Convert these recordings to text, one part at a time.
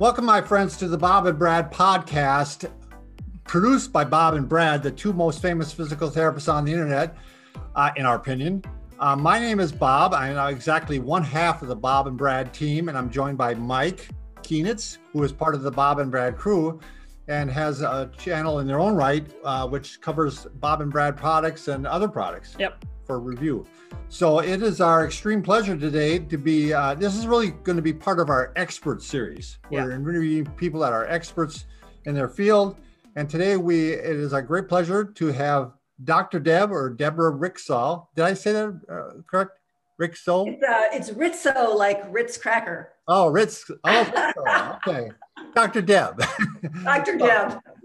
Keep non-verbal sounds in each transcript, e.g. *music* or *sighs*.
Welcome, my friends, to the Bob and Brad podcast, produced by Bob and Brad, the two most famous physical therapists on the internet, uh, in our opinion. Uh, my name is Bob. I'm exactly one half of the Bob and Brad team, and I'm joined by Mike Keenitz, who is part of the Bob and Brad crew and has a channel in their own right, uh, which covers Bob and Brad products and other products. Yep. For review. So it is our extreme pleasure today to be. Uh, this is really going to be part of our expert series. We're interviewing people that are experts in their field, and today we it is a great pleasure to have Dr. Deb or Deborah Ricksall. Did I say that uh, correct? Ricksall. It's, uh, it's Riczo, like Ritz cracker. Oh, Ritz. Oh, okay. *laughs* Dr. Deb. Dr. Deb *laughs*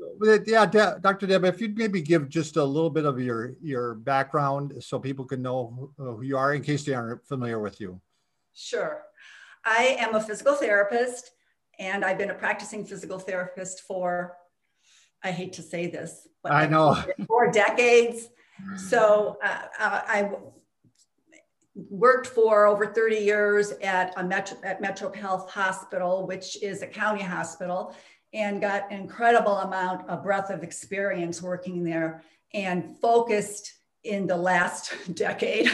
yeah, Dr. Deb, if you'd maybe give just a little bit of your your background so people can know who you are in case they aren't familiar with you. Sure. I am a physical therapist and I've been a practicing physical therapist for, I hate to say this, but I know *laughs* four decades. So uh, uh, I worked for over 30 years at a Metro, at Metro Health Hospital, which is a county hospital and got an incredible amount of breadth of experience working there and focused in the last *laughs* decade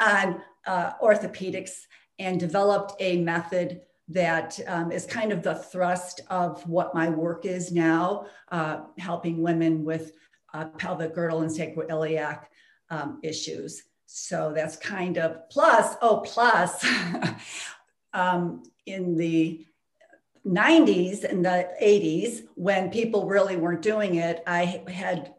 on uh, orthopedics and developed a method that um, is kind of the thrust of what my work is now, uh, helping women with uh, pelvic girdle and sacroiliac um, issues. So that's kind of plus, oh, plus *laughs* um, in the 90s and the 80s, when people really weren't doing it, I had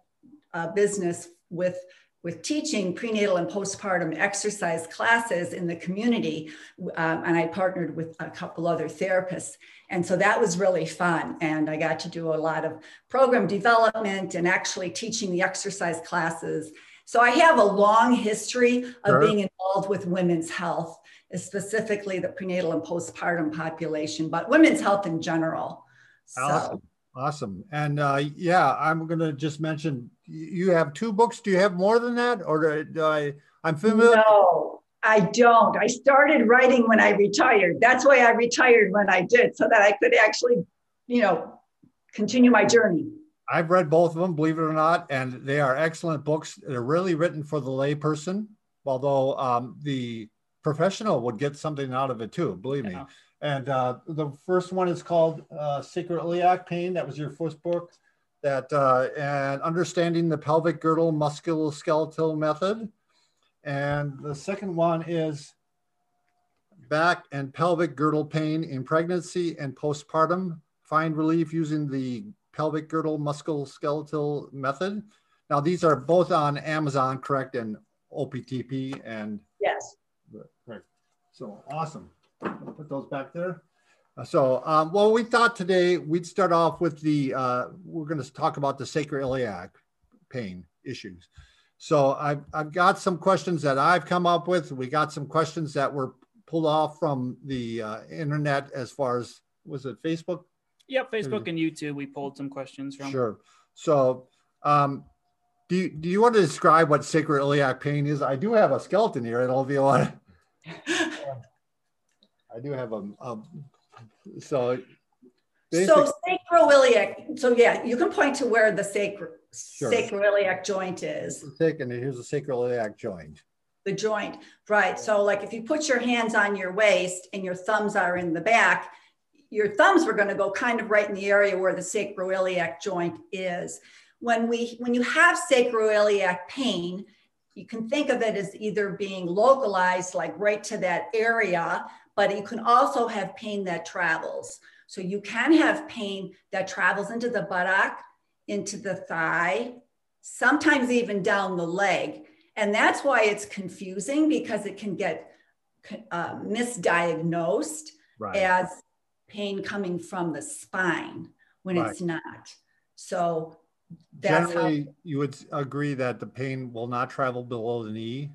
a business with with teaching prenatal and postpartum exercise classes in the community. Um, and I partnered with a couple other therapists. And so that was really fun. And I got to do a lot of program development and actually teaching the exercise classes. So I have a long history of sure. being involved with women's health is specifically the prenatal and postpartum population, but women's health in general. So. Awesome. Awesome. And uh, yeah, I'm going to just mention you have two books. Do you have more than that? Or do I, I'm familiar. No, I don't. I started writing when I retired. That's why I retired when I did, so that I could actually, you know, continue my journey. I've read both of them, believe it or not, and they are excellent books. They're really written for the layperson, although um, the professional would get something out of it too, believe me. And uh, the first one is called uh, Sacroiliac Pain. That was your first book. That uh, and understanding the pelvic girdle musculoskeletal method. And the second one is back and pelvic girdle pain in pregnancy and postpartum. Find relief using the pelvic girdle musculoskeletal method. Now these are both on Amazon, correct? And OPTP and yes. So awesome. Put those back there. Uh, so, um, well, we thought today we'd start off with the, uh, we're going to talk about the sacroiliac pain issues. So I've, I've got some questions that I've come up with. We got some questions that were pulled off from the uh, internet as far as, was it Facebook? Yep, Facebook and YouTube. We pulled some questions from. Sure. So, um, do you, do you want to describe what sacroiliac pain is? I do have a skeleton here. I don't know if you want to. *laughs* I do have a, a so. So sacroiliac. So yeah, you can point to where the sacro, sure. sacroiliac joint is. And here's the sacroiliac joint. The joint, right? So like if you put your hands on your waist and your thumbs are in the back, your thumbs were going to go kind of right in the area where the sacroiliac joint is. When we when you have sacroiliac pain, you can think of it as either being localized, like right to that area, but you can also have pain that travels. So you can have pain that travels into the buttock, into the thigh, sometimes even down the leg. And that's why it's confusing because it can get uh, misdiagnosed right. as pain coming from the spine when right. it's not. So Generally, how, you would agree that the pain will not travel below the knee.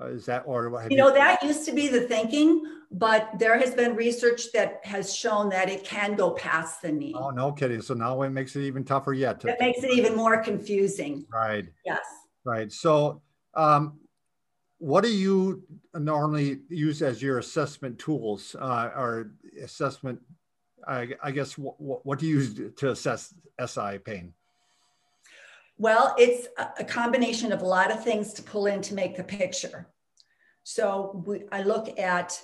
Uh, is that or you, you know that used to be the thinking, but there has been research that has shown that it can go past the knee. Oh, no kidding! So now it makes it even tougher yet. it makes it even more confusing. Right. Yes. Right. So, um, what do you normally use as your assessment tools uh, or assessment I, I guess what, what do you use to assess SI pain? Well, it's a combination of a lot of things to pull in to make the picture. So we, I look at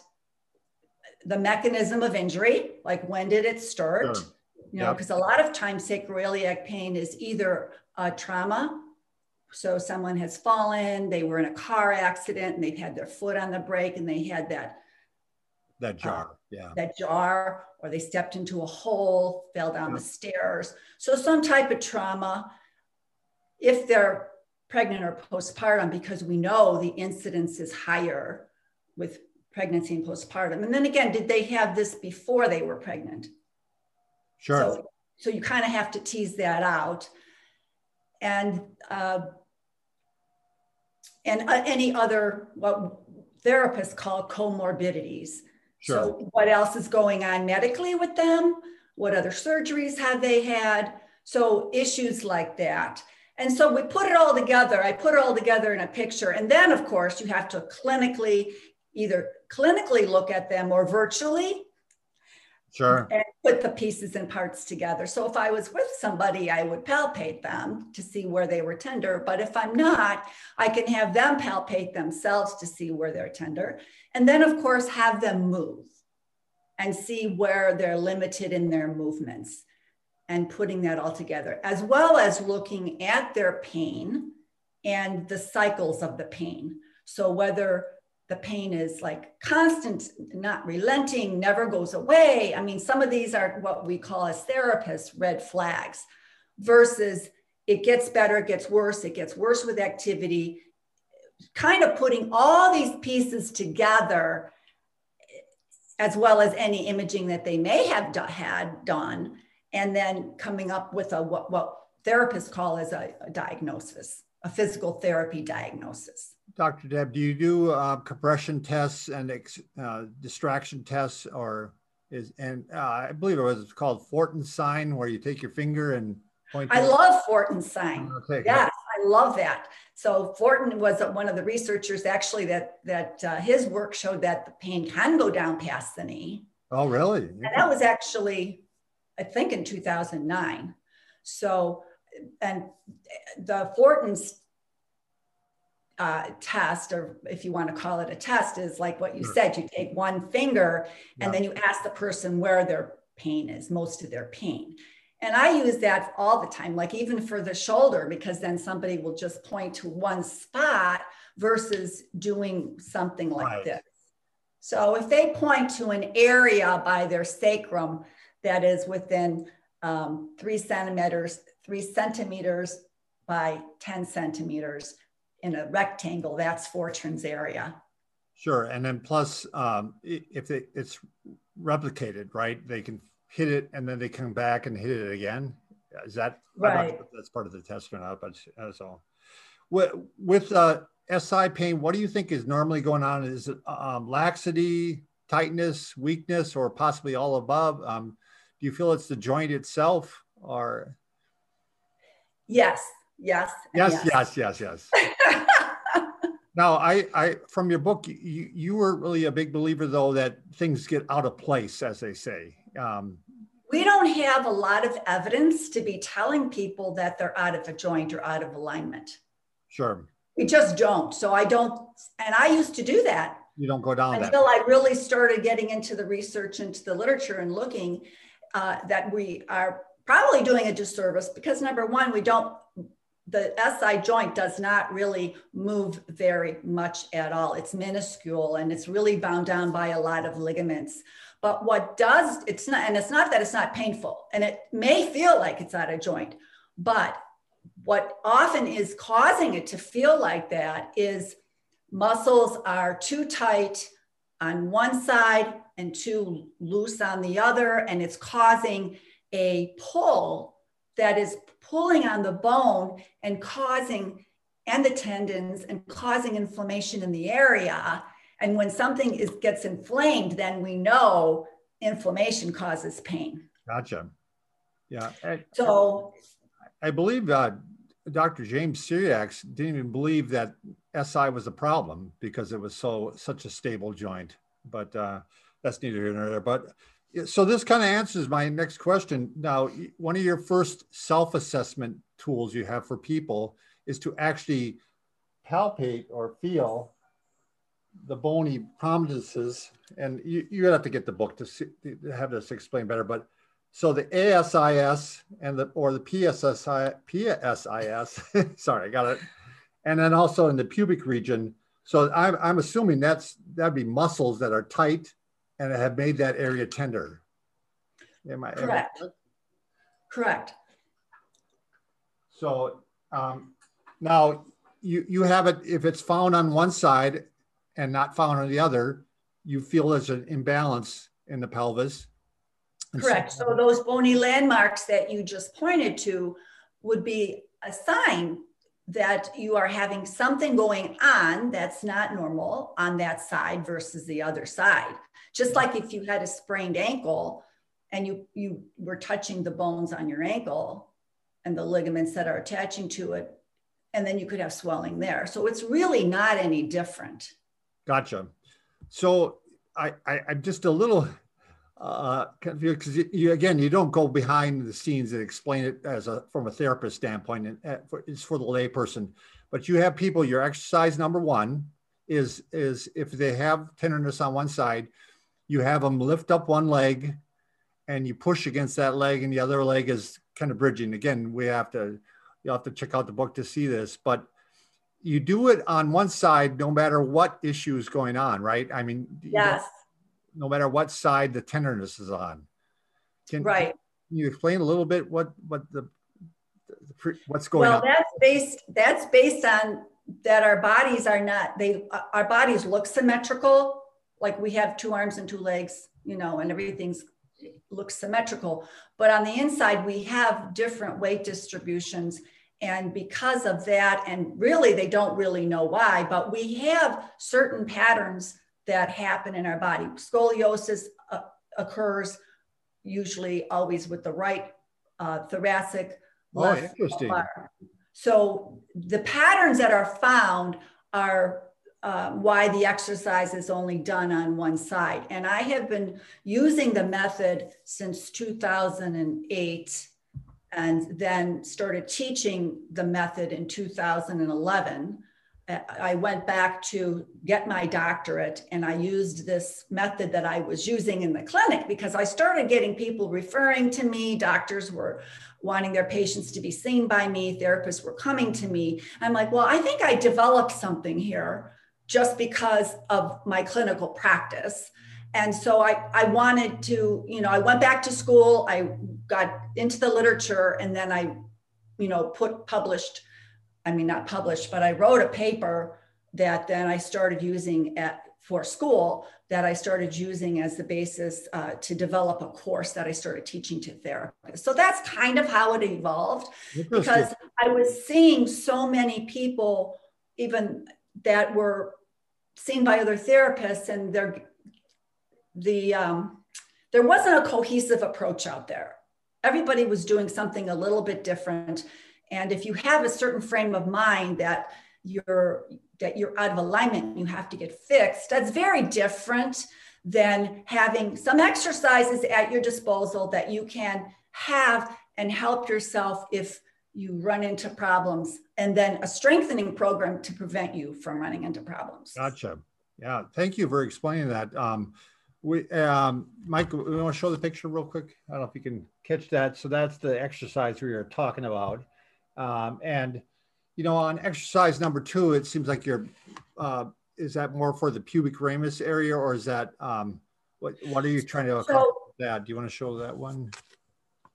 the mechanism of injury, like when did it start? Sure. You know, because yep. a lot of times sacroiliac pain is either a trauma. So someone has fallen, they were in a car accident and they've had their foot on the brake and they had that that uh, jar, uh, yeah. That jar, or they stepped into a hole, fell down the stairs. So some type of trauma. If they're pregnant or postpartum, because we know the incidence is higher with pregnancy and postpartum. And then again, did they have this before they were pregnant? Sure. So, so you kind of have to tease that out. And uh, and uh, any other what therapists call comorbidities. Sure. So what else is going on medically with them? What other surgeries have they had? So issues like that. And so we put it all together. I put it all together in a picture. And then, of course, you have to clinically either clinically look at them or virtually. Sure. And put the pieces and parts together. So if I was with somebody, I would palpate them to see where they were tender. But if I'm not, I can have them palpate themselves to see where they're tender. And then, of course, have them move and see where they're limited in their movements and putting that all together, as well as looking at their pain and the cycles of the pain. So whether the pain is like constant, not relenting, never goes away. I mean, some of these are what we call as therapists red flags versus it gets better, it gets worse, it gets worse with activity. Kind of putting all these pieces together, as well as any imaging that they may have do- had done, and then coming up with a what, what therapists call as a, a diagnosis, a physical therapy diagnosis. Dr. Deb, do you do uh, compression tests and uh, distraction tests, or is and uh, I believe it was called Fortin sign, where you take your finger and point. I love Fortin sign. Okay, yes, I love that. So Fortin was one of the researchers actually that that uh, his work showed that the pain can go down past the knee. Oh, really? And that was actually, I think, in 2009. So, and the Fortin's uh, test, or if you want to call it a test, is like what you sure. said. You take one finger and yeah. then you ask the person where their pain is, most of their pain. And I use that all the time, like even for the shoulder, because then somebody will just point to one spot versus doing something like right. this. So if they point to an area by their sacrum that is within um, three centimeters, three centimeters by 10 centimeters, in a rectangle, that's Fortin's area. Sure. And then plus, um, if it, it's replicated, right, they can hit it and then they come back and hit it again. Is that right? that's part of the test or not, but that's all. With, with uh, SI pain, what do you think is normally going on? Is it um, laxity, tightness, weakness, or possibly all above? Um, do you feel it's the joint itself or? Yes, yes. Yes, yes, yes, yes. yes. *laughs* now, I, I, from your book, you, you were really a big believer, though, that things get out of place, as they say. Um, we don't have a lot of evidence to be telling people that they're out of a joint or out of alignment. Sure. We just don't. So I don't, and I used to do that. You don't go down until that. I really started getting into the research, into the literature, and looking uh, that we are probably doing a disservice because number one, we don't the SI joint does not really move very much at all. It's minuscule and it's really bound down by a lot of ligaments. But what does, it's not, and it's not that it's not painful, and it may feel like it's out of joint, but what often is causing it to feel like that is muscles are too tight on one side and too loose on the other, and it's causing a pull that is pulling on the bone and causing and the tendons and causing inflammation in the area. And when something is gets inflamed, then we know inflammation causes pain. Gotcha. Yeah. So I believe uh, Dr. James Cyriax didn't even believe that SI was a problem because it was so such a stable joint. But uh, that's neither here nor there. But so this kind of answers my next question. Now, one of your first self-assessment tools you have for people is to actually palpate or feel the bony prominences. And you, you have to get the book to, see, to have this explained better. But so the ASIS and the or the PSSI, PSIS, *laughs* sorry, I got it. And then also in the pubic region. So I'm, I'm assuming that's that'd be muscles that are tight and have made that area tender. Am I correct? Am I correct. So um, now you you have it if it's found on one side and not found on the other, you feel there's an imbalance in the pelvis. Correct. So, so those bony landmarks that you just pointed to would be a sign that you are having something going on that's not normal on that side versus the other side. Just like if you had a sprained ankle and you, you were touching the bones on your ankle and the ligaments that are attaching to it, and then you could have swelling there. So it's really not any different. Gotcha. So I, I am just a little uh, confused because you, you, again you don't go behind the scenes and explain it as a from a therapist standpoint, and uh, for, it's for the layperson. But you have people. Your exercise number one is is if they have tenderness on one side, you have them lift up one leg and you push against that leg and the other leg is kind of bridging. Again we have to you have to check out the book to see this but you do it on one side no matter what issue is going on right? I mean yes. no matter what side the tenderness is on. Can, right. can you explain a little bit what what the, the what's going well, on? well that's based that's based on that our bodies are not they our bodies look symmetrical like we have two arms and two legs, you know, and everything's looks symmetrical. But on the inside, we have different weight distributions. And because of that, and really they don't really know why, but we have certain patterns that happen in our body. Scoliosis uh, occurs usually always with the right uh, thoracic. Oh, interesting. So the patterns that are found are uh, why the exercise is only done on one side. And I have been using the method since 2008 and then started teaching the method in 2011. I went back to get my doctorate and I used this method that I was using in the clinic because I started getting people referring to me. Doctors were wanting their patients to be seen by me, therapists were coming to me. I'm like, well, I think I developed something here just because of my clinical practice. And so I, I wanted to, you know, I went back to school, I got into the literature, and then I, you know, put published, I mean, not published, but I wrote a paper that then I started using at for school that I started using as the basis uh, to develop a course that I started teaching to therapists. So that's kind of how it evolved because I was seeing so many people, even that were seen by other therapists and there the um, there wasn't a cohesive approach out there. Everybody was doing something a little bit different. And if you have a certain frame of mind that you're that you're out of alignment you have to get fixed that's very different than having some exercises at your disposal that you can have and help yourself if you run into problems and then a strengthening program to prevent you from running into problems. Gotcha. Yeah. Thank you for explaining that. Um, we, um, Mike, we want to show the picture real quick. I don't know if you can catch that. So that's the exercise we are talking about. Um, and, you know, on exercise number two, it seems like you're, uh, is that more for the pubic ramus area or is that, um, what, what are you trying to accomplish so, that? Do you want to show that one?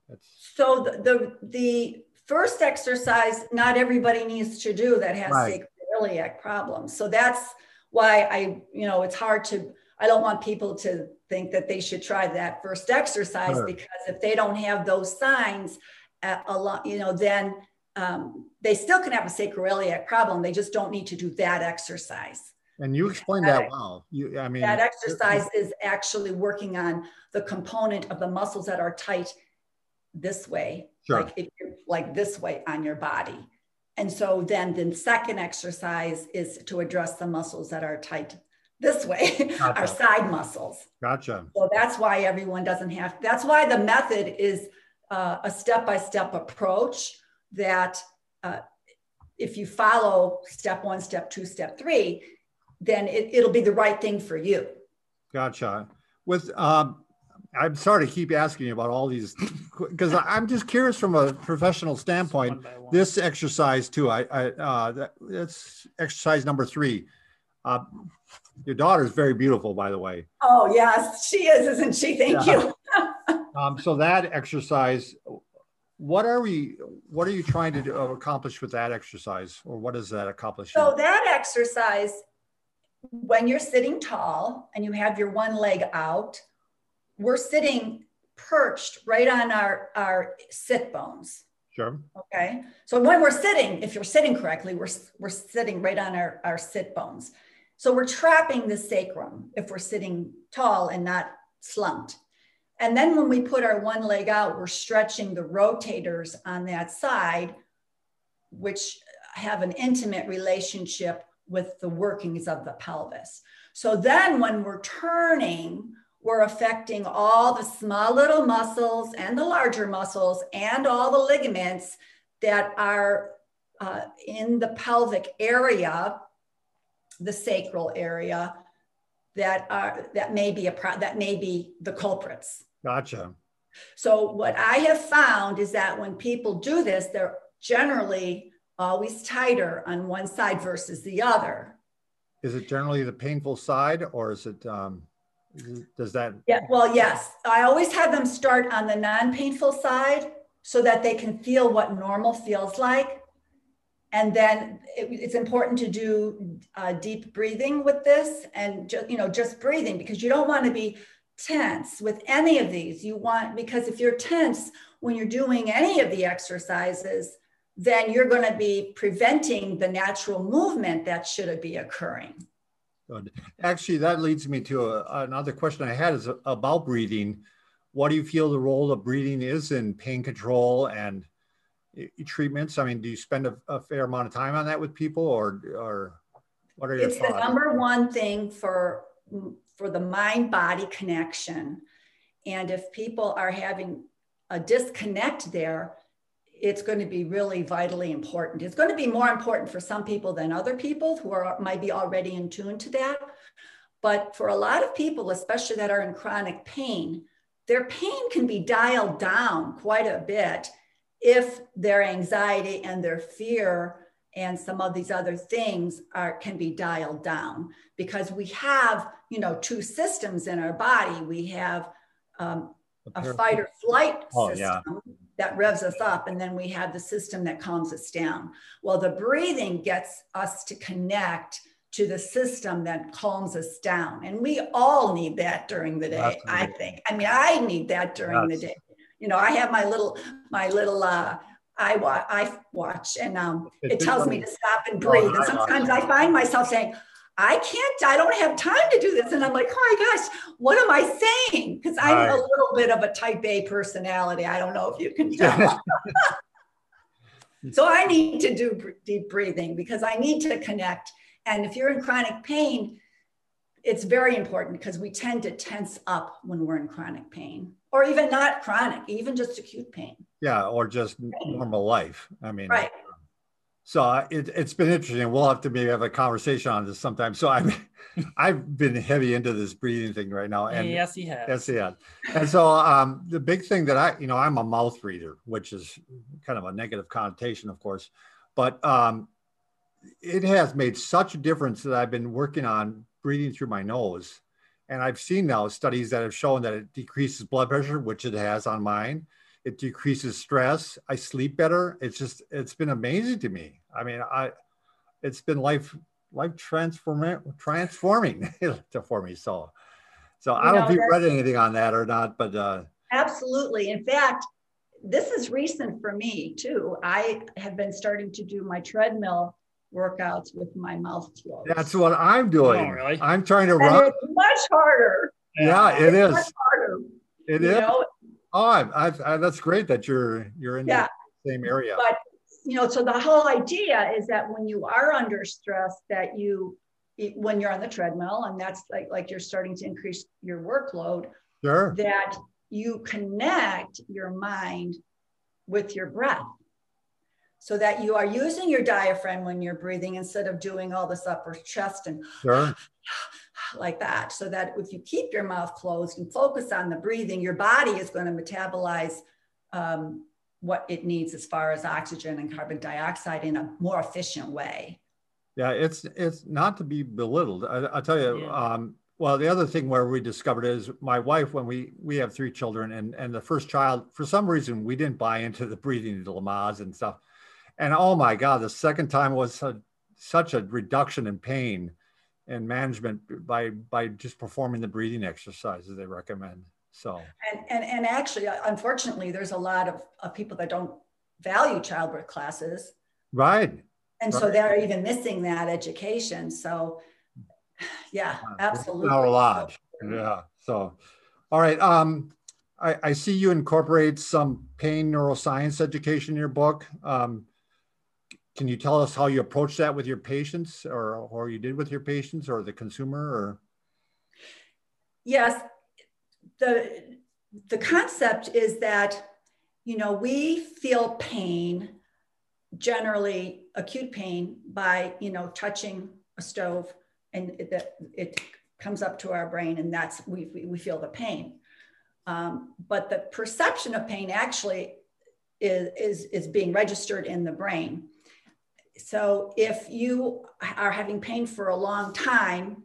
That's... So the, the, the first exercise not everybody needs to do that has right. sacroiliac problems. So that's why I, you know, it's hard to, I don't want people to think that they should try that first exercise sure. because if they don't have those signs, uh, a lot, you know, then um, they still can have a sacroiliac problem. They just don't need to do that exercise. And you explained that, that well. You, I mean, that exercise is actually working on the component of the muscles that are tight this way, sure. like if you're like this way on your body. And so then the second exercise is to address the muscles that are tight this way, *laughs* gotcha. our side muscles. Gotcha. So that's why everyone doesn't have, that's why the method is uh, a step by step approach that uh, if you follow step one, step two, step three, then it, it'll be the right thing for you. Gotcha. With, um, I'm sorry to keep asking you about all these because I'm just curious from a professional standpoint. One one. This exercise too, I, I uh, that, that's exercise number three. Uh, your daughter is very beautiful, by the way. Oh yes, she is, isn't she? Thank yeah. you. *laughs* um, so that exercise, what are we? What are you trying to do, uh, accomplish with that exercise, or what does that accomplish? So that exercise, when you're sitting tall and you have your one leg out, we're sitting perched right on our our sit bones. Sure. Okay. So when we're sitting, if you're sitting correctly, we're we're sitting right on our our sit bones. So we're trapping the sacrum if we're sitting tall and not slumped. And then when we put our one leg out, we're stretching the rotators on that side, which have an intimate relationship with the workings of the pelvis. So then when we're turning, we're affecting all the small little muscles and the larger muscles and all the ligaments that are uh, in the pelvic area the sacral area that are that may be a pro, that may be the culprits. Gotcha. So what I have found is that when people do this, they're generally always tighter on one side versus the other. Is it generally the painful side, or is it? Um, does that? Yeah. Well, yes. I always have them start on the non-painful side so that they can feel what normal feels like and then it, it's important to do uh, deep breathing with this and just you know just breathing because you don't want to be tense with any of these you want because if you're tense when you're doing any of the exercises then you're going to be preventing the natural movement that should be occurring Good. Actually, that leads me to a, another question I had is about breathing. What do you feel the role of breathing is in pain control and treatments? I mean, do you spend a, a, fair amount of time on that with people, or or what are your? It's thoughts? the number one thing for for the mind body connection, and if people are having a disconnect there, it's going to be really vitally important. It's going to be more important for some people than other people who are might be already in tune to that. But for a lot of people, especially that are in chronic pain, their pain can be dialed down quite a bit if their anxiety and their fear and some of these other things are can be dialed down because we have you know two systems in our body we have um, a fight or flight oh, system yeah. That revs us up and then we have the system that calms us down well the breathing gets us to connect to the system that calms us down and we all need that during the day Absolutely. i think i mean i need that during yes. the day you know, I have my little, my little, uh, I, wa- I watch and um, it tells me to stop and breathe. And sometimes I find myself saying, I can't, I don't have time to do this. And I'm like, oh my gosh, what am I saying? Because I'm right. a little bit of a type A personality. I don't know if you can *laughs* tell. *laughs* so I need to do deep breathing because I need to connect. And if you're in chronic pain, it's very important because we tend to tense up when we're in chronic pain or even not chronic, even just acute pain. Yeah, or just normal life. I mean, right. So it, it's been interesting. We'll have to maybe have a conversation on this sometime. So I've *laughs* I've been heavy into this breathing thing right now, and yes, he has. Yes, he has. And so um, the big thing that I, you know, I'm a mouth reader, which is kind of a negative connotation, of course, but um, it has made such a difference that I've been working on breathing through my nose and I've seen now studies that have shown that it decreases blood pressure, which it has on mine. It decreases stress. I sleep better. It's just, it's been amazing to me. I mean, I, it's been life, life transforming, *laughs* transforming for me. So, so you I don't know, know if you read anything on that or not, but uh, absolutely. In fact, this is recent for me too. I have been starting to do my treadmill workouts with my mouth closed. That's what I'm doing. Oh, really? I'm trying to and run. It's much harder. Yeah, it it's is. harder. It is. Know? Oh, I, I, that's great that you're you're in yeah. the same area. But you know, so the whole idea is that when you are under stress, that you when you're on the treadmill and that's like like you're starting to increase your workload sure that you connect your mind with your breath so that you are using your diaphragm when you're breathing instead of doing all this upper chest and sure. *sighs* like that. So that if you keep your mouth closed and focus on the breathing, your body is going to metabolize um, what it needs as far as oxygen and carbon dioxide in a more efficient way. Yeah, it's it's not to be belittled. I, will tell you. Yeah. Um, well, the other thing where we discovered is my wife when we we have three children and and the first child for some reason we didn't buy into the breathing Lamaze and stuff and oh my God, the second time was a, such a reduction in pain and management by by just performing the breathing exercises they recommend. So and and, and actually, uh, unfortunately, there's a lot of, of people that don't value childbirth classes. Right. And right. so they're even missing that education. So *sighs* yeah, absolutely. Our lodge. Yeah. So all right. Um I, I see you incorporate some pain neuroscience education in your book. Um, can you tell us how you approach that with your patients or, or you did with your patients or the consumer or? Yes, the, the concept is that, you know, we feel pain, generally acute pain by, you know, touching a stove and it, it comes up to our brain and that's, we, we feel the pain. Um, but the perception of pain actually is, is, is being registered in the brain so if you are having pain for a long time,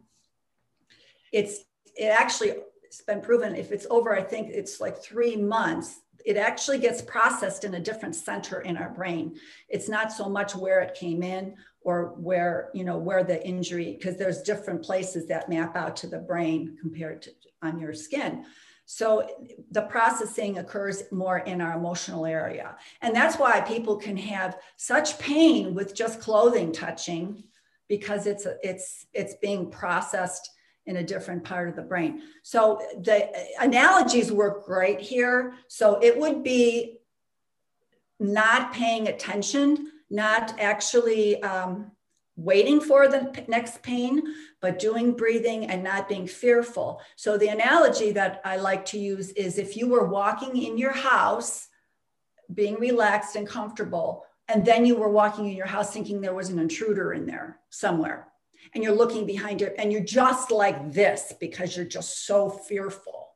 it's it actually it's been proven if it's over, I think it's like three months, it actually gets processed in a different center in our brain. It's not so much where it came in or where, you know, where the injury, because there's different places that map out to the brain compared to on your skin. So the processing occurs more in our emotional area. And that's why people can have such pain with just clothing touching because it's it's it's being processed in a different part of the brain. So the analogies work great here. So it would be not paying attention, not actually um, waiting for the next pain, but doing breathing and not being fearful. So, the analogy that I like to use is if you were walking in your house, being relaxed and comfortable, and then you were walking in your house thinking there was an intruder in there somewhere, and you're looking behind you and you're just like this because you're just so fearful.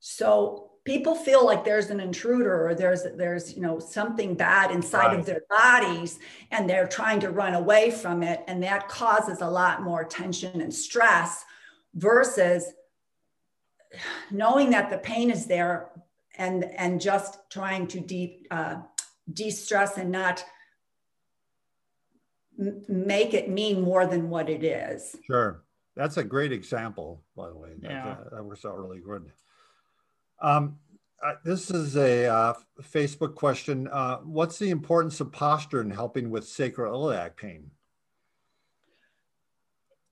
So, people feel like there's an intruder or there's there's you know something bad inside right. of their bodies and they're trying to run away from it and that causes a lot more tension and stress versus knowing that the pain is there and and just trying to de uh, de-stress and not m- make it mean more than what it is sure that's a great example by the way yeah. that, that works out really good um, uh, this is a uh, Facebook question. Uh, what's the importance of posture in helping with sacroiliac pain?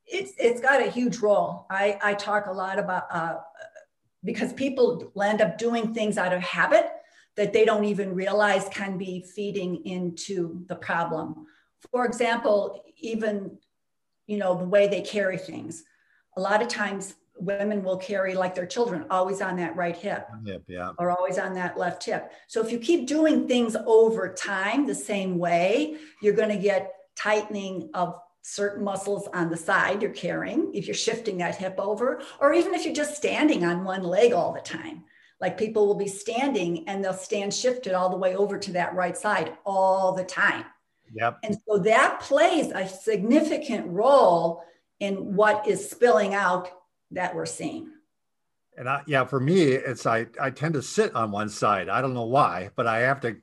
It's, it's got a huge role. I, I talk a lot about, uh, because people end up doing things out of habit that they don't even realize can be feeding into the problem. For example, even, you know, the way they carry things. A lot of times women will carry like their children always on that right hip hip yeah. or always on that left hip. So if you keep doing things over time the same way you're going to get tightening of certain muscles on the side you're carrying if you're shifting that hip over or even if you're just standing on one leg all the time. Like people will be standing and they'll stand shifted all the way over to that right side all the time yep and so that plays a significant role in what is spilling out that we're seeing. And I, yeah, for me, it's I I tend to sit on one side. I don't know why, but I have to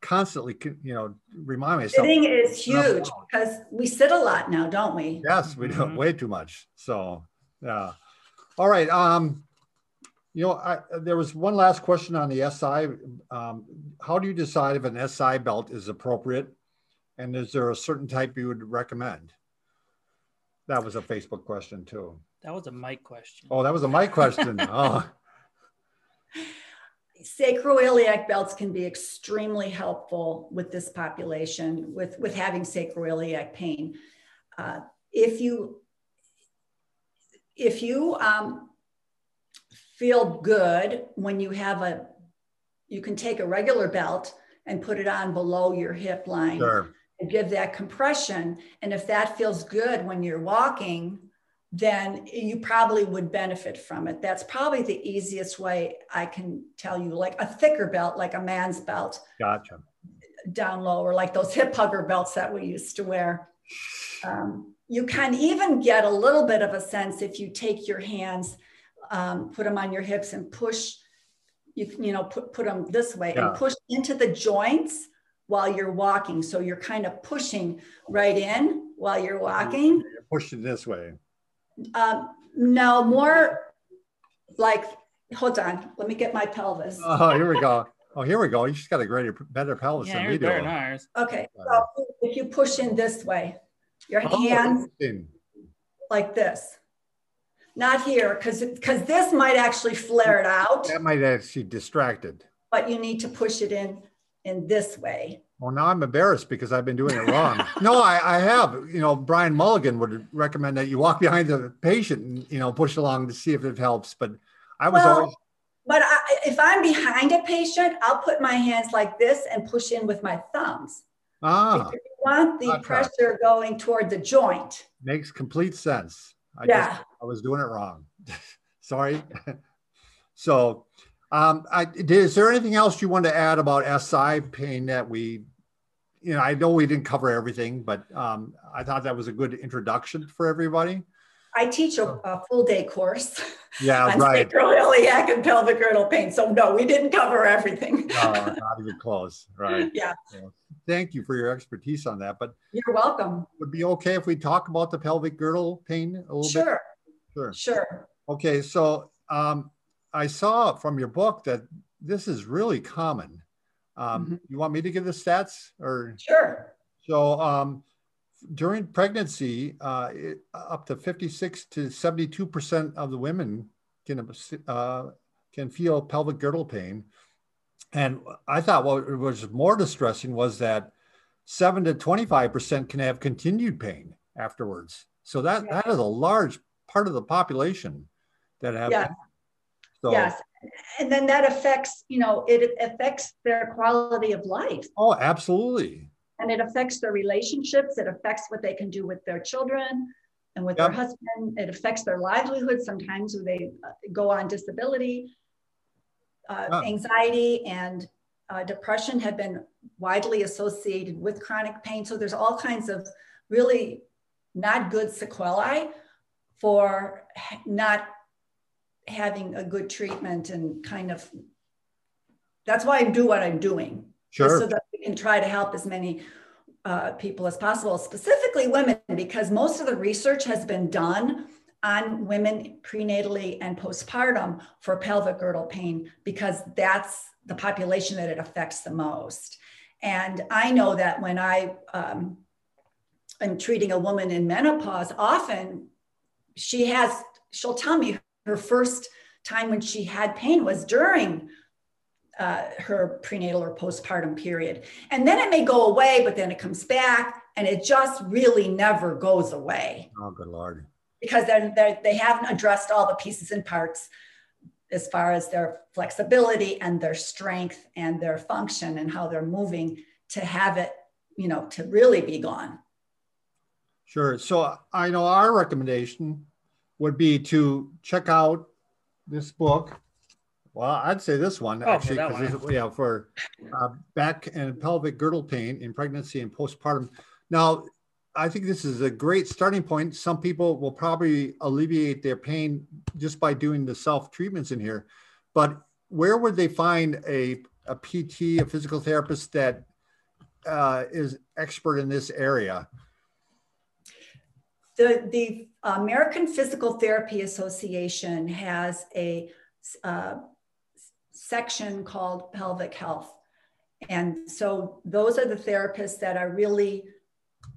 constantly, you know, remind myself. Sitting is huge because we sit a lot now, don't we? Yes, we do mm-hmm. way too much. So yeah. All right. Um, you know, I, there was one last question on the SI. Um, how do you decide if an SI belt is appropriate, and is there a certain type you would recommend? That was a Facebook question too. That was a mic question. Oh, that was a mic question. *laughs* oh. Sacroiliac belts can be extremely helpful with this population with, with having sacroiliac pain. Uh, if you if you um, feel good when you have a you can take a regular belt and put it on below your hip line Sure. Give that compression and if that feels good when you're walking then you probably would benefit from it that's probably the easiest way i can tell you like a thicker belt like a man's belt Gotcha. down lower, like those hip hugger belts that we used to wear. Um, you can even get a little bit of a sense if you take your hands, um, put them on your hips and push, you, you know, put, put them this way Yeah. and push into the joints while you're walking. So you're kind of pushing right in while you're walking. You're pushing this way. Um, no, more like, hold on, let me get my pelvis. Oh, here we go. Oh, here we go. You just got a greater, better pelvis Yeah, than yours we do. better than ours. Okay, so if you push in this way, your Oh, hands interesting. like this. Not here, because because this might actually flare it out, That might actually distracted. but you need to push it in in this way. Well, now I'm embarrassed because I've been doing it wrong. *laughs* no, I, I have. You know, Brian Mulligan would recommend that you walk behind the patient and you know push along to see if it helps. But I was Well, always But I, if I'm behind a patient, I'll put my hands like this and push in with my thumbs. ah Because you want the pressure going toward the joint. makes complete sense. I Yeah. just I was doing it wrong. *laughs* Sorry. *laughs* so, um, I, is there anything else you want to add about SI pain that we, you know, I know we didn't cover everything, but um, I thought that was a good introduction for everybody. I teach a, a full day course Yeah, *laughs* on right. sacroiliac and pelvic girdle pain. So no, we didn't cover everything. *laughs* No, not even close. Right. *laughs* Yeah, Thank you for your expertise on that. But you're welcome. would be okay if we talk about the pelvic girdle pain a little bit? Sure, Sure. sure. Okay, so um, I saw from your book that this is really common. Um, Mhm. You want me to give the stats or Sure. so? Um, during pregnancy, uh, it, up to fifty-six to seventy-two percent of the women can uh, can feel pelvic girdle pain, and I thought what was more distressing was that seven to twenty-five percent can have continued pain afterwards. So that Yeah. that is a large part of the population that have. Yeah. So, Yes. And then that affects, you know, it affects their quality of life Oh, absolutely. and it affects their relationships. It affects what they can do with their children and with their husband. It affects their livelihood sometimes they uh, go on disability. Uh. Anxiety and uh, depression have been widely associated with chronic pain. So there's all kinds of really not good sequelae for not having a good treatment and kind of that's why I do what I'm doing. Sure. So that we can try to help as many uh, people as possible, specifically women, because most of the research has been done on women prenatally and postpartum for pelvic girdle pain, because that's the population that it affects the most. And I know that when I um, am treating a woman in menopause, often she has, she'll tell me her first time when she had pain was during uh, her prenatal or postpartum period. And then it may go away, but then it comes back and it just really never goes away Oh, good Lord. because then they're, they haven't addressed all the pieces and parts as far as their flexibility and their strength and their function and how they're moving to have it, you know, to really be gone. Sure. So I know our recommendation would be to check out this book. Well, I'd say this one Oh, actually, that 'cause one. it's- yeah, for uh, back and pelvic girdle pain in pregnancy and postpartum. Now, I think this is a great starting point. Some people will probably alleviate their pain just by doing the self treatments in here. But where would they find a, a PT, a physical therapist that uh, is expert in this area? The, the American Physical Therapy Association has a uh, section called pelvic health. And so those are the therapists that are really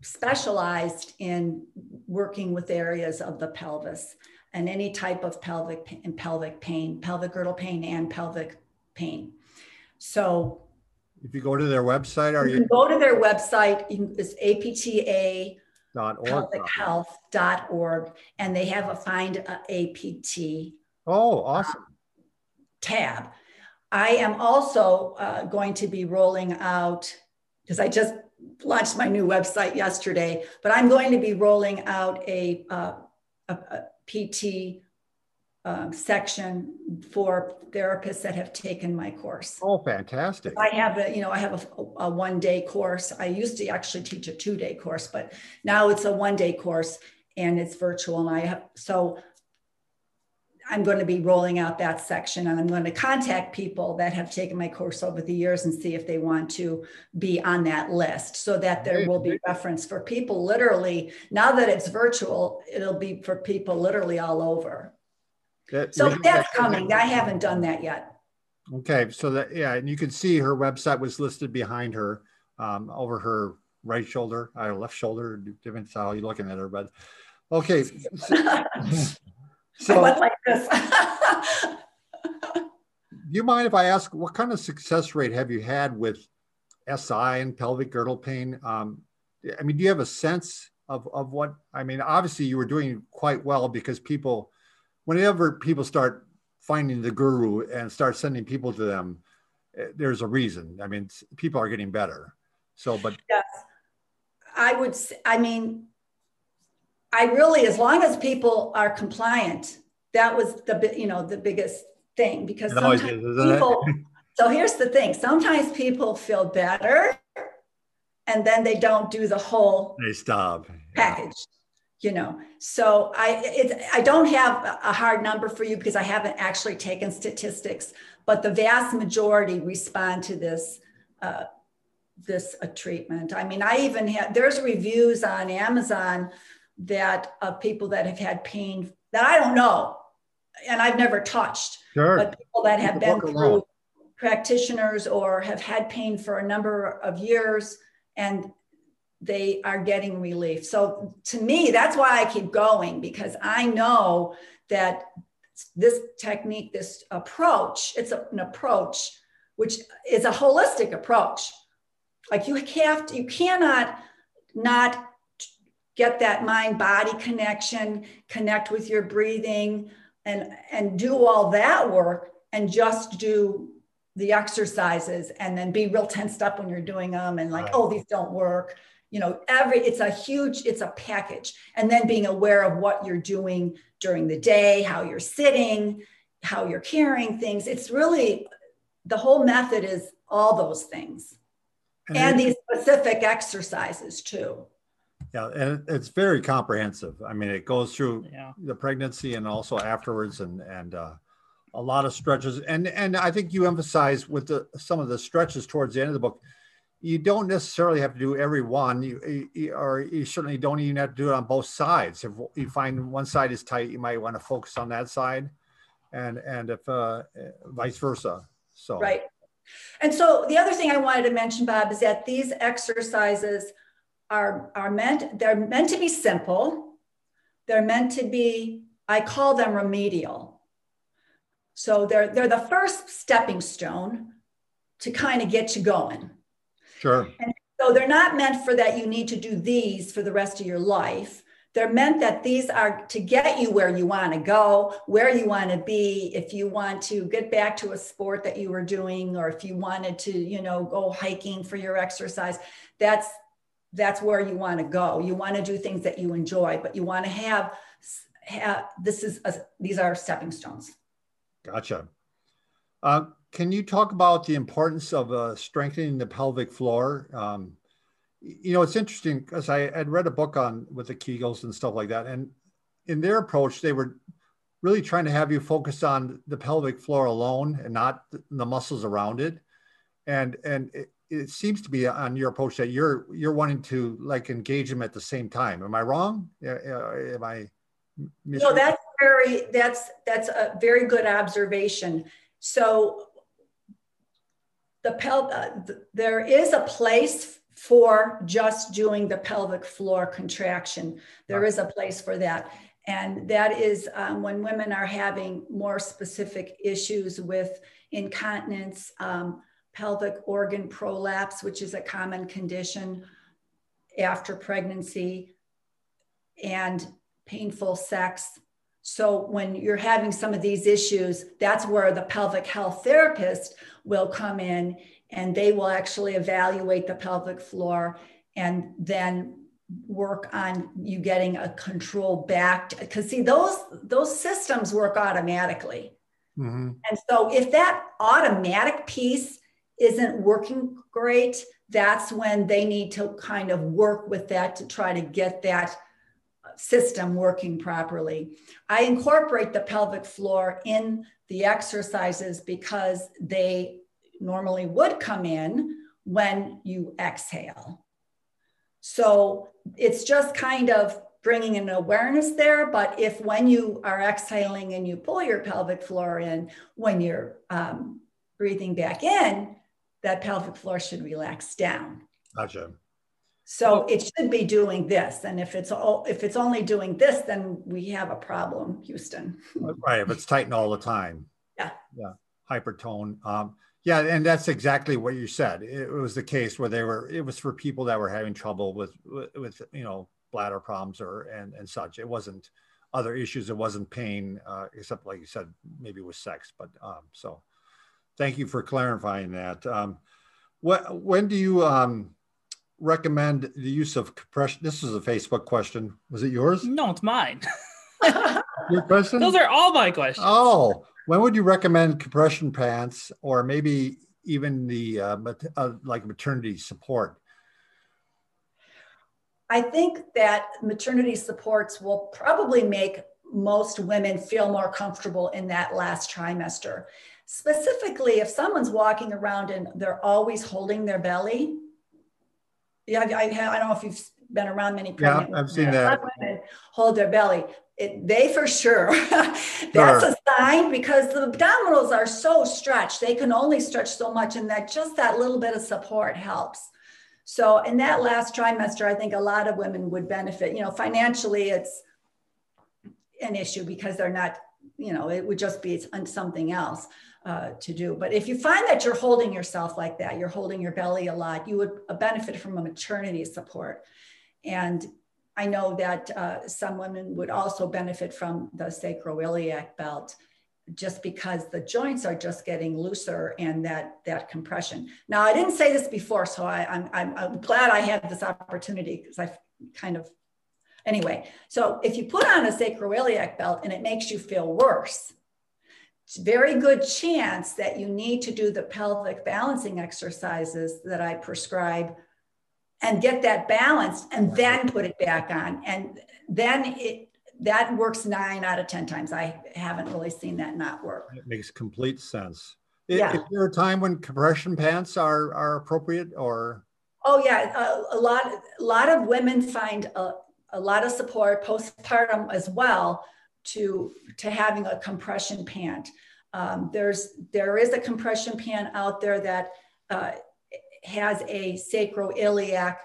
specialized in working with areas of the pelvis and any type of pelvic and pelvic pain, pelvic girdle pain and pelvic pain. So If you go to their website, are you you can go to their website, it's APTA org. pelvichealth.org, and they have a find a APT Oh, awesome. tab. I am also uh, going to be rolling out, because I just launched my new website yesterday, but I'm going to be rolling out a, uh, a, a PT um, section for therapists that have taken my course. Oh, fantastic. I have a, you know, I have a, a one day course. I used to actually teach a two day course, but now it's a one day course and it's virtual. And I have, so I'm going to be rolling out that section and I'm going to contact people that have taken my course over the years and see if they want to be on that list so that there will be reference for people literally. Now that it's virtual, it'll be for people literally all over. That, so that's coming. I haven't done that yet. Okay, so that yeah, and you can see her website was listed behind her, um, over her right shoulder, or uh, left shoulder, different how you're looking at her, but okay. *laughs* So, I like this. *laughs* do you mind if I ask what kind of success rate have you had with SI and pelvic girdle pain? Um, I mean, do you have a sense of, of what, I mean, obviously you were doing quite well because people, whenever people start finding the guru and start sending people to them, eh, there's a reason. I mean, people are getting better. So, but yes, I would. I mean, I really, as long as people are compliant, that was the you know the biggest thing because it sometimes is, people. *laughs* so here's the thing: sometimes people feel better, and then they don't do the whole. They stop package. Yeah you know? So i it, i don't have a hard number for you because i haven't actually taken statistics but the vast majority respond to this uh, this uh, treatment. I mean i even have there's reviews on amazon that of people that have had pain that I don't know and I've never touched, sure. but people that have been through practitioners or have had pain for a number of years and they are getting relief. So to me, that's why I keep going because I know that this technique, this approach, it's an approach which is a holistic approach. Like you have to, you cannot not get that mind body connection, connect with your breathing, and, and do all that work and just do the exercises and then be real tensed up when you're doing them and like, right. oh, these don't work. You know, every it's a huge, it's a package. And then being aware of what you're doing during the day, how you're sitting, how you're carrying things. It's really the whole method is all those things. And, and these specific exercises too. Yeah, and it's very comprehensive. I mean, it goes through yeah. the pregnancy and also afterwards, and and uh, a lot of stretches. And and I think you emphasize with the some of the stretches towards the end of the book. You don't necessarily have to do every one, you, you, or you certainly don't even have to do it on both sides. If you find one side is tight, you might want to focus on that side, and and if uh, vice versa. So right. And so the other thing I wanted to mention, Bob, is that these exercises are, are meant, they're meant to be simple. They're meant to be, I call them remedial. So they're, they're the first stepping stone to kind of get you going. Sure. And so they're not meant for that you need to do these for the rest of your life. They're meant that these are to get you where you want to go, where you want to be. If you want to get back to a sport that you were doing, or if you wanted to, you know, go hiking for your exercise, that's that's where you want to go. You want to do things that you enjoy, but you want to have, have this is a, these are stepping stones. Gotcha. Uh, can you talk about the importance of uh, strengthening the pelvic floor? Um, you know, it's interesting because I had read a book on with the Kegels and stuff like that, and in their approach, they were really trying to have you focus on the pelvic floor alone and not the muscles around it. And and it, it seems to be on your approach that you're you're wanting to like engage them at the same time. Am I wrong? Am I? No, that's very that's that's a very good observation. So the pel uh, there is a place for just doing the pelvic floor contraction. There is a place for that. And that is um, when women are having more specific issues with incontinence, um, pelvic organ prolapse, which is a common condition after pregnancy, and painful sex. So when you're having some of these issues, that's where the pelvic health therapist will come in and they will actually evaluate the pelvic floor and then work on you getting a control back because see those those systems work automatically mm-hmm. and so if that automatic piece isn't working great that's when they need to kind of work with that to try to get that system working properly i incorporate the pelvic floor in the exercises because they normally would come in when you exhale so it's just kind of bringing an awareness there. But if when you are exhaling and you pull your pelvic floor in, when you're um, breathing back in, that pelvic floor should relax down. Gotcha. So it should be doing this, and if it's all, if it's only doing this, then we have a problem, Houston. right, if it's tightened all the time. Yeah. Yeah. Hypertone. Um, yeah, and that's exactly what you said. It was the case where they were. It was for people that were having trouble with with you know bladder problems or and and such. It wasn't other issues. It wasn't pain, uh, except like you said, maybe with sex. But um, so, thank you for clarifying that. Um, what when do you um, recommend the use of compression? This is a Facebook question. Was it yours? No, it's mine. *laughs* Your question? Those are all my questions. Oh, when would you recommend compression pants or maybe even the uh, uh, like maternity support? I think that maternity supports will probably make most women feel more comfortable in that last trimester. Specifically, if someone's walking around and they're always holding their belly, yeah, I, I, don't know if you've been around many pregnant yeah, I've seen that. Women hold their belly it, they for sure. *laughs* That's sure. a sign because the abdominals are so stretched. They can only stretch so much, and that just that little bit of support helps. So, in that last trimester, I think a lot of women would benefit. You know, financially, it's an issue because they're not, you know, it would just be something else uh, to do. But if you find that you're holding yourself like that, you're holding your belly a lot, you would benefit from a maternity support. And I know that uh, some women would also benefit from the sacroiliac belt just because the joints are just getting looser and that that compression. Now, I didn't say this before, so I, am I'm, I'm glad I had this opportunity because I've kind of, anyway. So if you put on a sacroiliac belt and it makes you feel worse, very good chance that you need to do the pelvic balancing exercises that I prescribe and get that balance and then put it back on. And then it that works nine out of 10 times. I haven't really seen that not work. It makes complete sense. Yeah. Is there a time when compression pants are, are appropriate or? Oh yeah, a, a lot, a lot of women find a, a lot of support postpartum as well to, to having a compression pant. Um, there's, there is a compression pant out there that uh, has a sacroiliac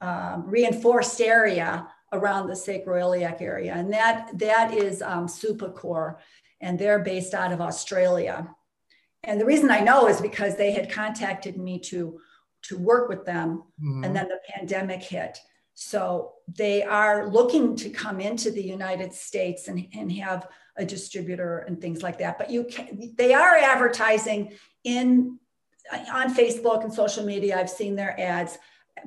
um, reinforced area around the sacroiliac area. And that, that is um, Supacore, and they're based out of Australia. And the reason I know is because they had contacted me to, to work with them, mm-hmm. and then the pandemic hit. So they are looking to come into the United States and, and have a distributor and things like that. But you can, they are advertising in on Facebook and social media, I've seen their ads,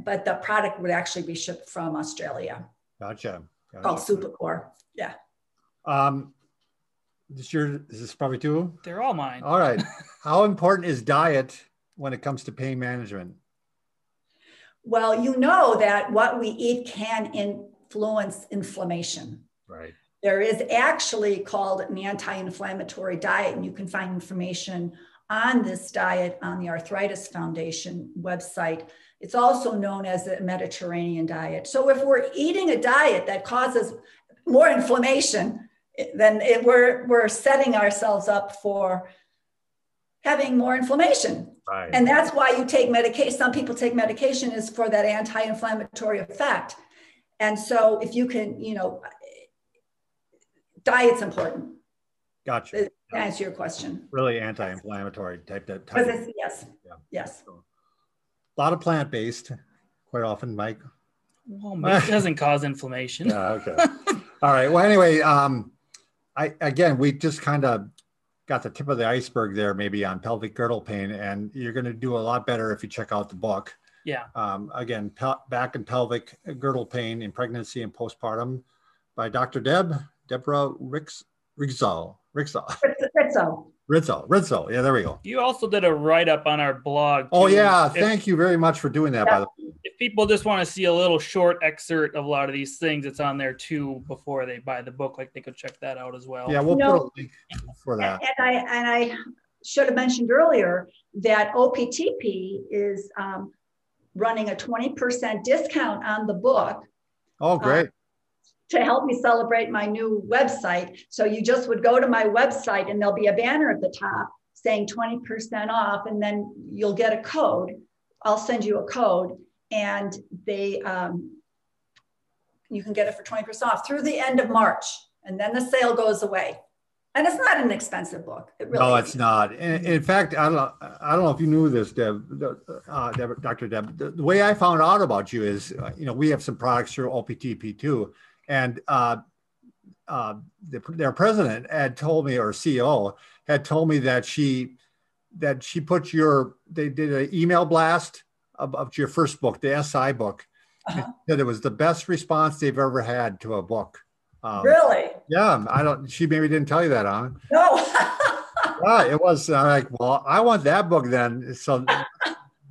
but the product would actually be shipped from Australia. Gotcha. gotcha. Called Supacore. Yeah. Um, this your is this probably two? They're all mine. All right. *laughs* How important is diet when it comes to pain management? Well, you know that what we eat can influence inflammation. Right. There is actually called an anti-inflammatory diet, and you can find information on this diet on the Arthritis Foundation website. It's also known as the Mediterranean diet. So if we're eating a diet that causes more inflammation, then it, we're, we're setting ourselves up for having more inflammation. Right. And that's why you take medication. Some people take medication is for that anti-inflammatory effect. And so if you can, you know, diet's important. Gotcha. To answer your question. Really anti-inflammatory type. That type yes. Yeah. Yes. So, a lot of plant-based, quite often, Mike. Well, meat *laughs* doesn't cause inflammation. Yeah. Okay. All right. Well, anyway, um, I again, we just kind of got the tip of the iceberg there, maybe on pelvic girdle pain, and you're going to do a lot better if you check out the book. Yeah. Um, again, pel- back and pelvic girdle pain in pregnancy and postpartum by Dr. Deb Deborah Rix. Riczo. Riczo. Riczo. Riczo. Yeah, there we go. You also did a write up on our blog. Oh yeah, If- thank you very much for doing that. By the way, if people just want to see a little short excerpt of a lot of these things, it's on there too before they buy the book. Like they could check that out as well. yeah, we'll No. put a link for that. And I, and I should have mentioned earlier that OPTP is um, running a 20% discount on the book Oh, great. To help me celebrate my new website. So you just would go to my website and there'll be a banner at the top saying 20% off, and then you'll get a code. I'll send you a code, and they um, you can get it for 20% off through the end of March, and then the sale goes away. And it's not an expensive book. It really no, isn't. it's not. In, in fact, I don't know. I don't know if you knew this, Deb, uh, Deb Dr. Deb. The, the way I found out about you is, uh, you know, we have some products through OPTP too, and uh, uh, the, their president had told me, or CEO had told me that she that she put your they did an email blast of, of your first book, the SI book, Uh-huh. that it was the best response they've ever had to a book. Um, Really? Yeah, I don't. She maybe didn't tell you that, huh? No. *laughs* Yeah, it was. I'm like, well, I want that book then. So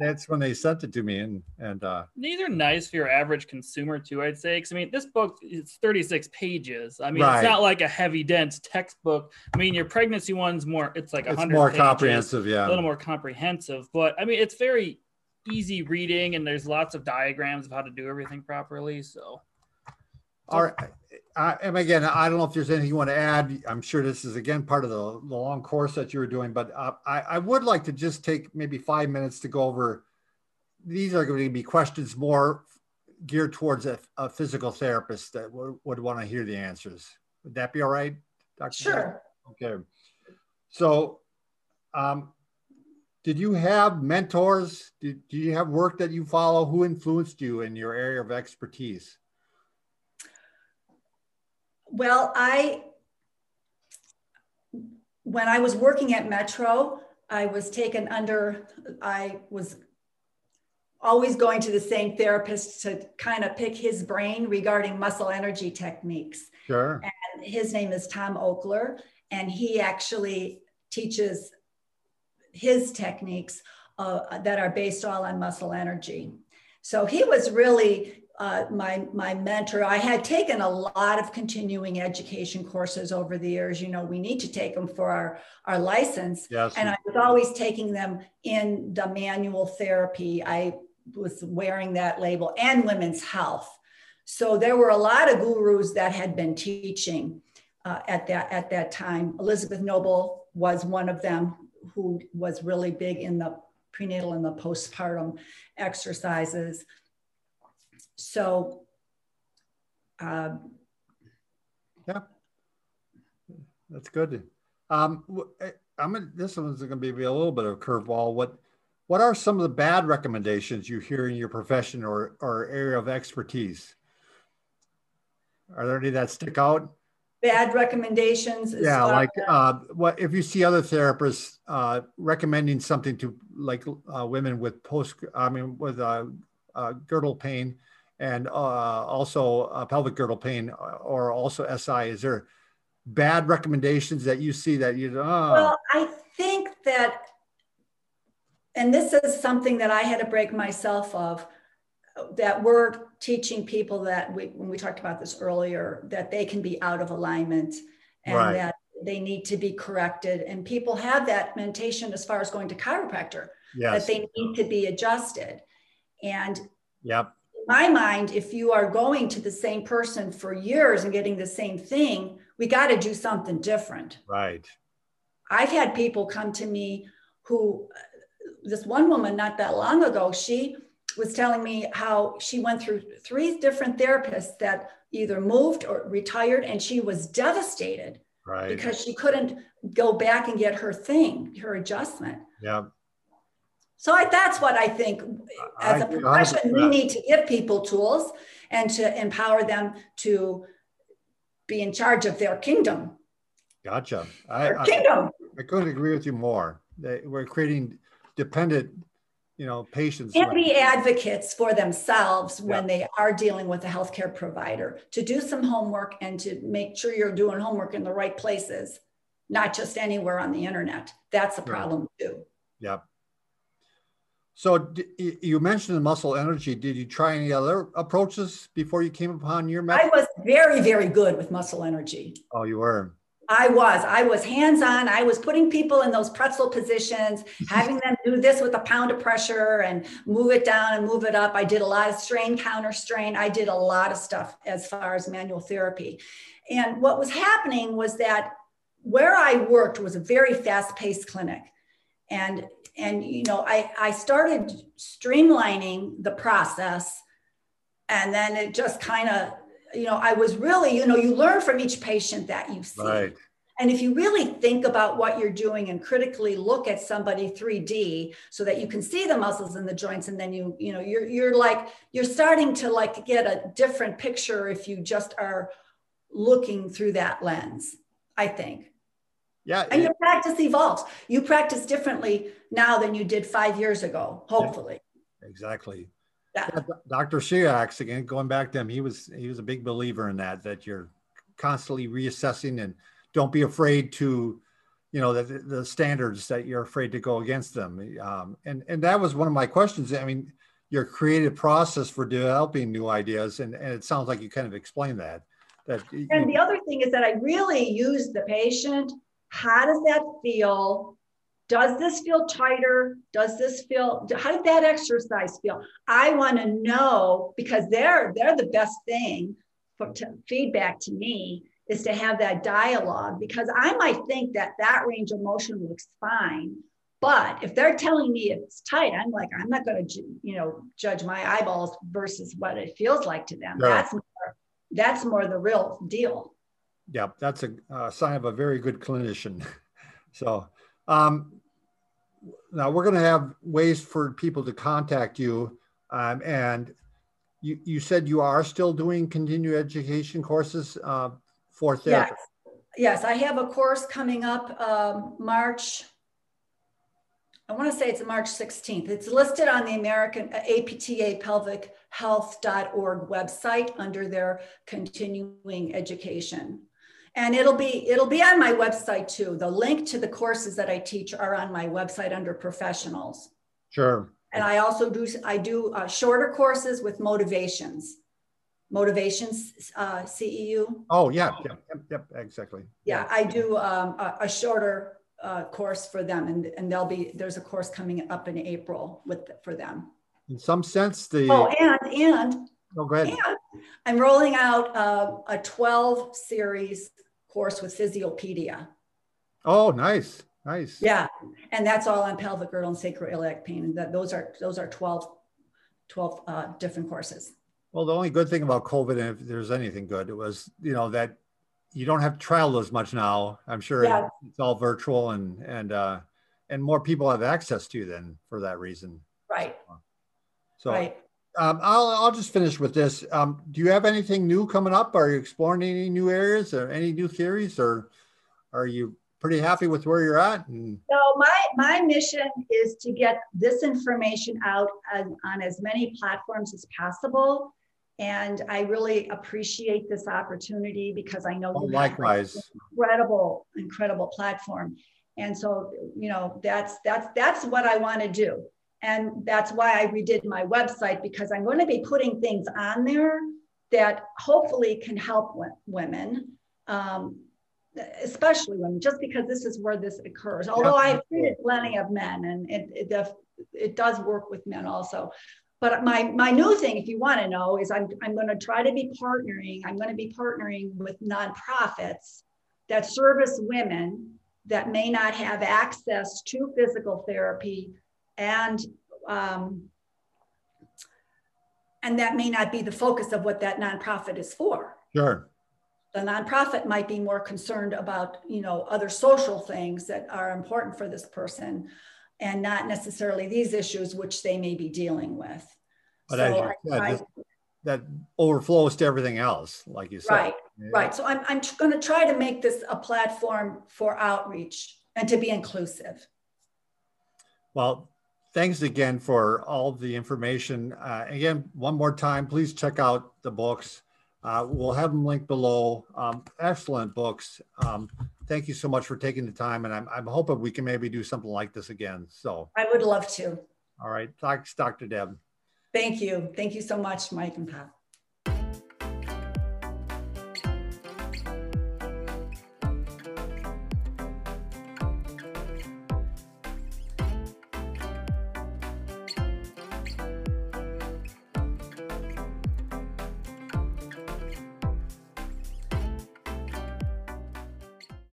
that's when they sent it to me, and and uh, These are nice for your average consumer too, I'd say. Because I mean, this book is 36 pages. I mean, Right. it's not like a heavy, dense textbook. I mean, your pregnancy one's more. It's like it's 100 more pages, comprehensive. Yeah. A little more comprehensive. But I mean, it's very easy reading, and there's lots of diagrams of how to do everything properly. So All right. I, and again, I don't know if there's anything you want to add. I'm sure this is again part of the, the long course that you were doing, but uh, I, I would like to just take maybe five minutes to go over. These are going to be questions more geared towards a, a physical therapist that would, want to hear the answers. Would that be all right, Dr. sure. Okay. So, um, did you have mentors? Did, do you have work that you follow? Who influenced you in your area of expertise? Well, I, when I was working at Metro, I was taken under, I was always going to the same therapist to kind of pick his brain regarding muscle energy techniques. Sure. And his name is Tom Oakler, and he actually teaches his techniques uh, that are based all on muscle energy. So he was really uh, my my mentor. I had taken a lot of continuing education courses over the years. You know, we need to take them for our our license, Yes. and I was always taking them in the manual therapy. I was wearing that label and women's health. So there were a lot of gurus that had been teaching uh, at that at that time. Elizabeth Noble was one of them who was really big in the prenatal and the postpartum exercises. So um, yeah, That's good. Um, eh, I'm gonna, this one's going to be a little bit of a curveball. What what are some of the bad recommendations you hear in your profession or or area of expertise? Are there any that stick out? bad recommendations. Yeah, like uh, what if you see other therapists uh, recommending something to like uh, women with post, I mean, with uh, uh, girdle pain and uh, also uh, pelvic girdle pain or also SI? Is there bad recommendations that you see that you? Oh, Well, I think that, and this is something that I had to break myself of, that we're teaching people that we, when we talked about this earlier, that they can be out of alignment and Right. that they need to be corrected. And people have that mentation as far as going to chiropractor, yes. that they need to be adjusted. And Yep. My mind, if you are going to the same person for years and getting the same thing, we got to do something different. Right. I've had people come to me who, uh, this one woman not that long ago, she was telling me how she went through three different therapists that either moved or retired, and she was devastated Right. because she couldn't go back and get her thing, her adjustment. Yep. So I, that's what I think as I a profession, we need to give people tools and to empower them to be in charge of their kingdom. Gotcha. I, Their I, kingdom. I couldn't agree with you more. We're creating dependent, you know, patients. And be advocates for themselves when they are dealing with a healthcare provider to do some homework and to make sure you're doing homework in the right places, not just anywhere on the internet. That's a problem too. Yep. So d- you mentioned the muscle energy. Did you try any other approaches before you came upon your I was very, very good with muscle energy. Oh, you were. I was. I was hands on. I was putting people in those pretzel positions, *laughs* having them do this with a pound of pressure and move it down and move it up. I did a lot of strain, counter strain. I did a lot of stuff as far as manual therapy. And what was happening was that where I worked was a very fast paced clinic. And and you know, I, I started streamlining the process and then it just kind of you know, I was really, you know, you learn from each patient that you see. Right. And if you really think about what you're doing and critically look at somebody 3D so that you can see the muscles and the joints, and then you, you know, you're you're like you're starting to like get a different picture if you just are looking through that lens, I think. Yeah. And your practice evolves. You practice differently now than you did five years ago, hopefully. exactly. Yeah. Yeah, Dr. Cyriax, again, going back to him, he was he was a big believer in that, that you're constantly reassessing and don't be afraid to, you know, the, the standards that you're afraid to go against them. Um, and, and that was one of my questions. I mean, your creative process for developing new ideas, and, and it sounds like you kind of explained that. That you- And the other thing is that I really use the patient. How does that feel? Does this feel tighter? Does this feel, how did that exercise feel? I want to know because they're, they're the best thing for to, feedback to me is to have that dialogue because I might think that that range of motion looks fine. But if they're telling me it's tight, I'm like, I'm not going to, you know, judge my eyeballs versus what it feels like to them. Sure. That's more, that's more the real deal. Yeah, that's a uh, sign of a very good clinician. *laughs* so, um, now we're going to have ways for people to contact you. Um, and you, you said you are still doing continuing education courses uh, for therapy. yes, yes, I have a course coming up um, March. I want to say it's March 16th. It's listed on the American uh, APTA pelvic health.org website under their continuing education. And it'll be it'll be on my website too. The link to the courses that I teach are on my website under professionals. Sure. And I also do I do uh, shorter courses with motivations. Motivations uh, CEU. Oh, yeah. Yep, yep, yep exactly. Yeah, I do um, a, a shorter uh, course for them, and and there'll be there's a course coming up in April with for them. In some sense, the. Oh, and and oh, go ahead. and I'm rolling out uh, a 12 series course with Physiopedia. Oh, nice. Nice. Yeah, and that's all on pelvic girdle and sacroiliac pain. And that those are those are 12 12 uh, different courses. Well, the only good thing about COVID, and if there's anything good, it was, you know, that you don't have to travel as much now. I'm sure Yeah. it's all virtual and, and, uh, and more people have access to then for that reason. Right, So right. Um, I'll, I'll just finish with this. Um, do you have anything new coming up? Are you exploring any new areas or any new theories or are you pretty happy with where you're at? And So my my mission is to get this information out on, on as many platforms as possible. And I really appreciate this opportunity because I know oh, you have likewise. incredible, incredible platform. And so, you know, that's that's that's what I want to do. And that's why I redid my website because I'm going to be putting things on there that hopefully can help wo- women, um, especially women, just because this is where this occurs. Although I've treated plenty of men and it, it, def- it does work with men also. But my, my new thing, if you want to know, is I'm, I'm going to try to be partnering. I'm going to be partnering with nonprofits that service women that may not have access to physical therapy and um, and that may not be the focus of what that nonprofit is for Sure. the nonprofit might be more concerned about you know other social things that are important for this person and not necessarily these issues which they may be dealing with. But as you I- said, I- that overflows to everything else, like you said. Right, Yeah. right. So I'm, I'm going to try to make this a platform for outreach and to be inclusive. Well, thanks again for all the information. Uh, again, one more time, please check out the books. Uh, we'll have them linked below. Um, excellent books. Um, thank you so much for taking the time, and I'm, I'm hoping we can maybe do something like this again. So, I would love to. all right, thanks, Dr. Deb. Thank you. Thank you so much, Mike and Pat.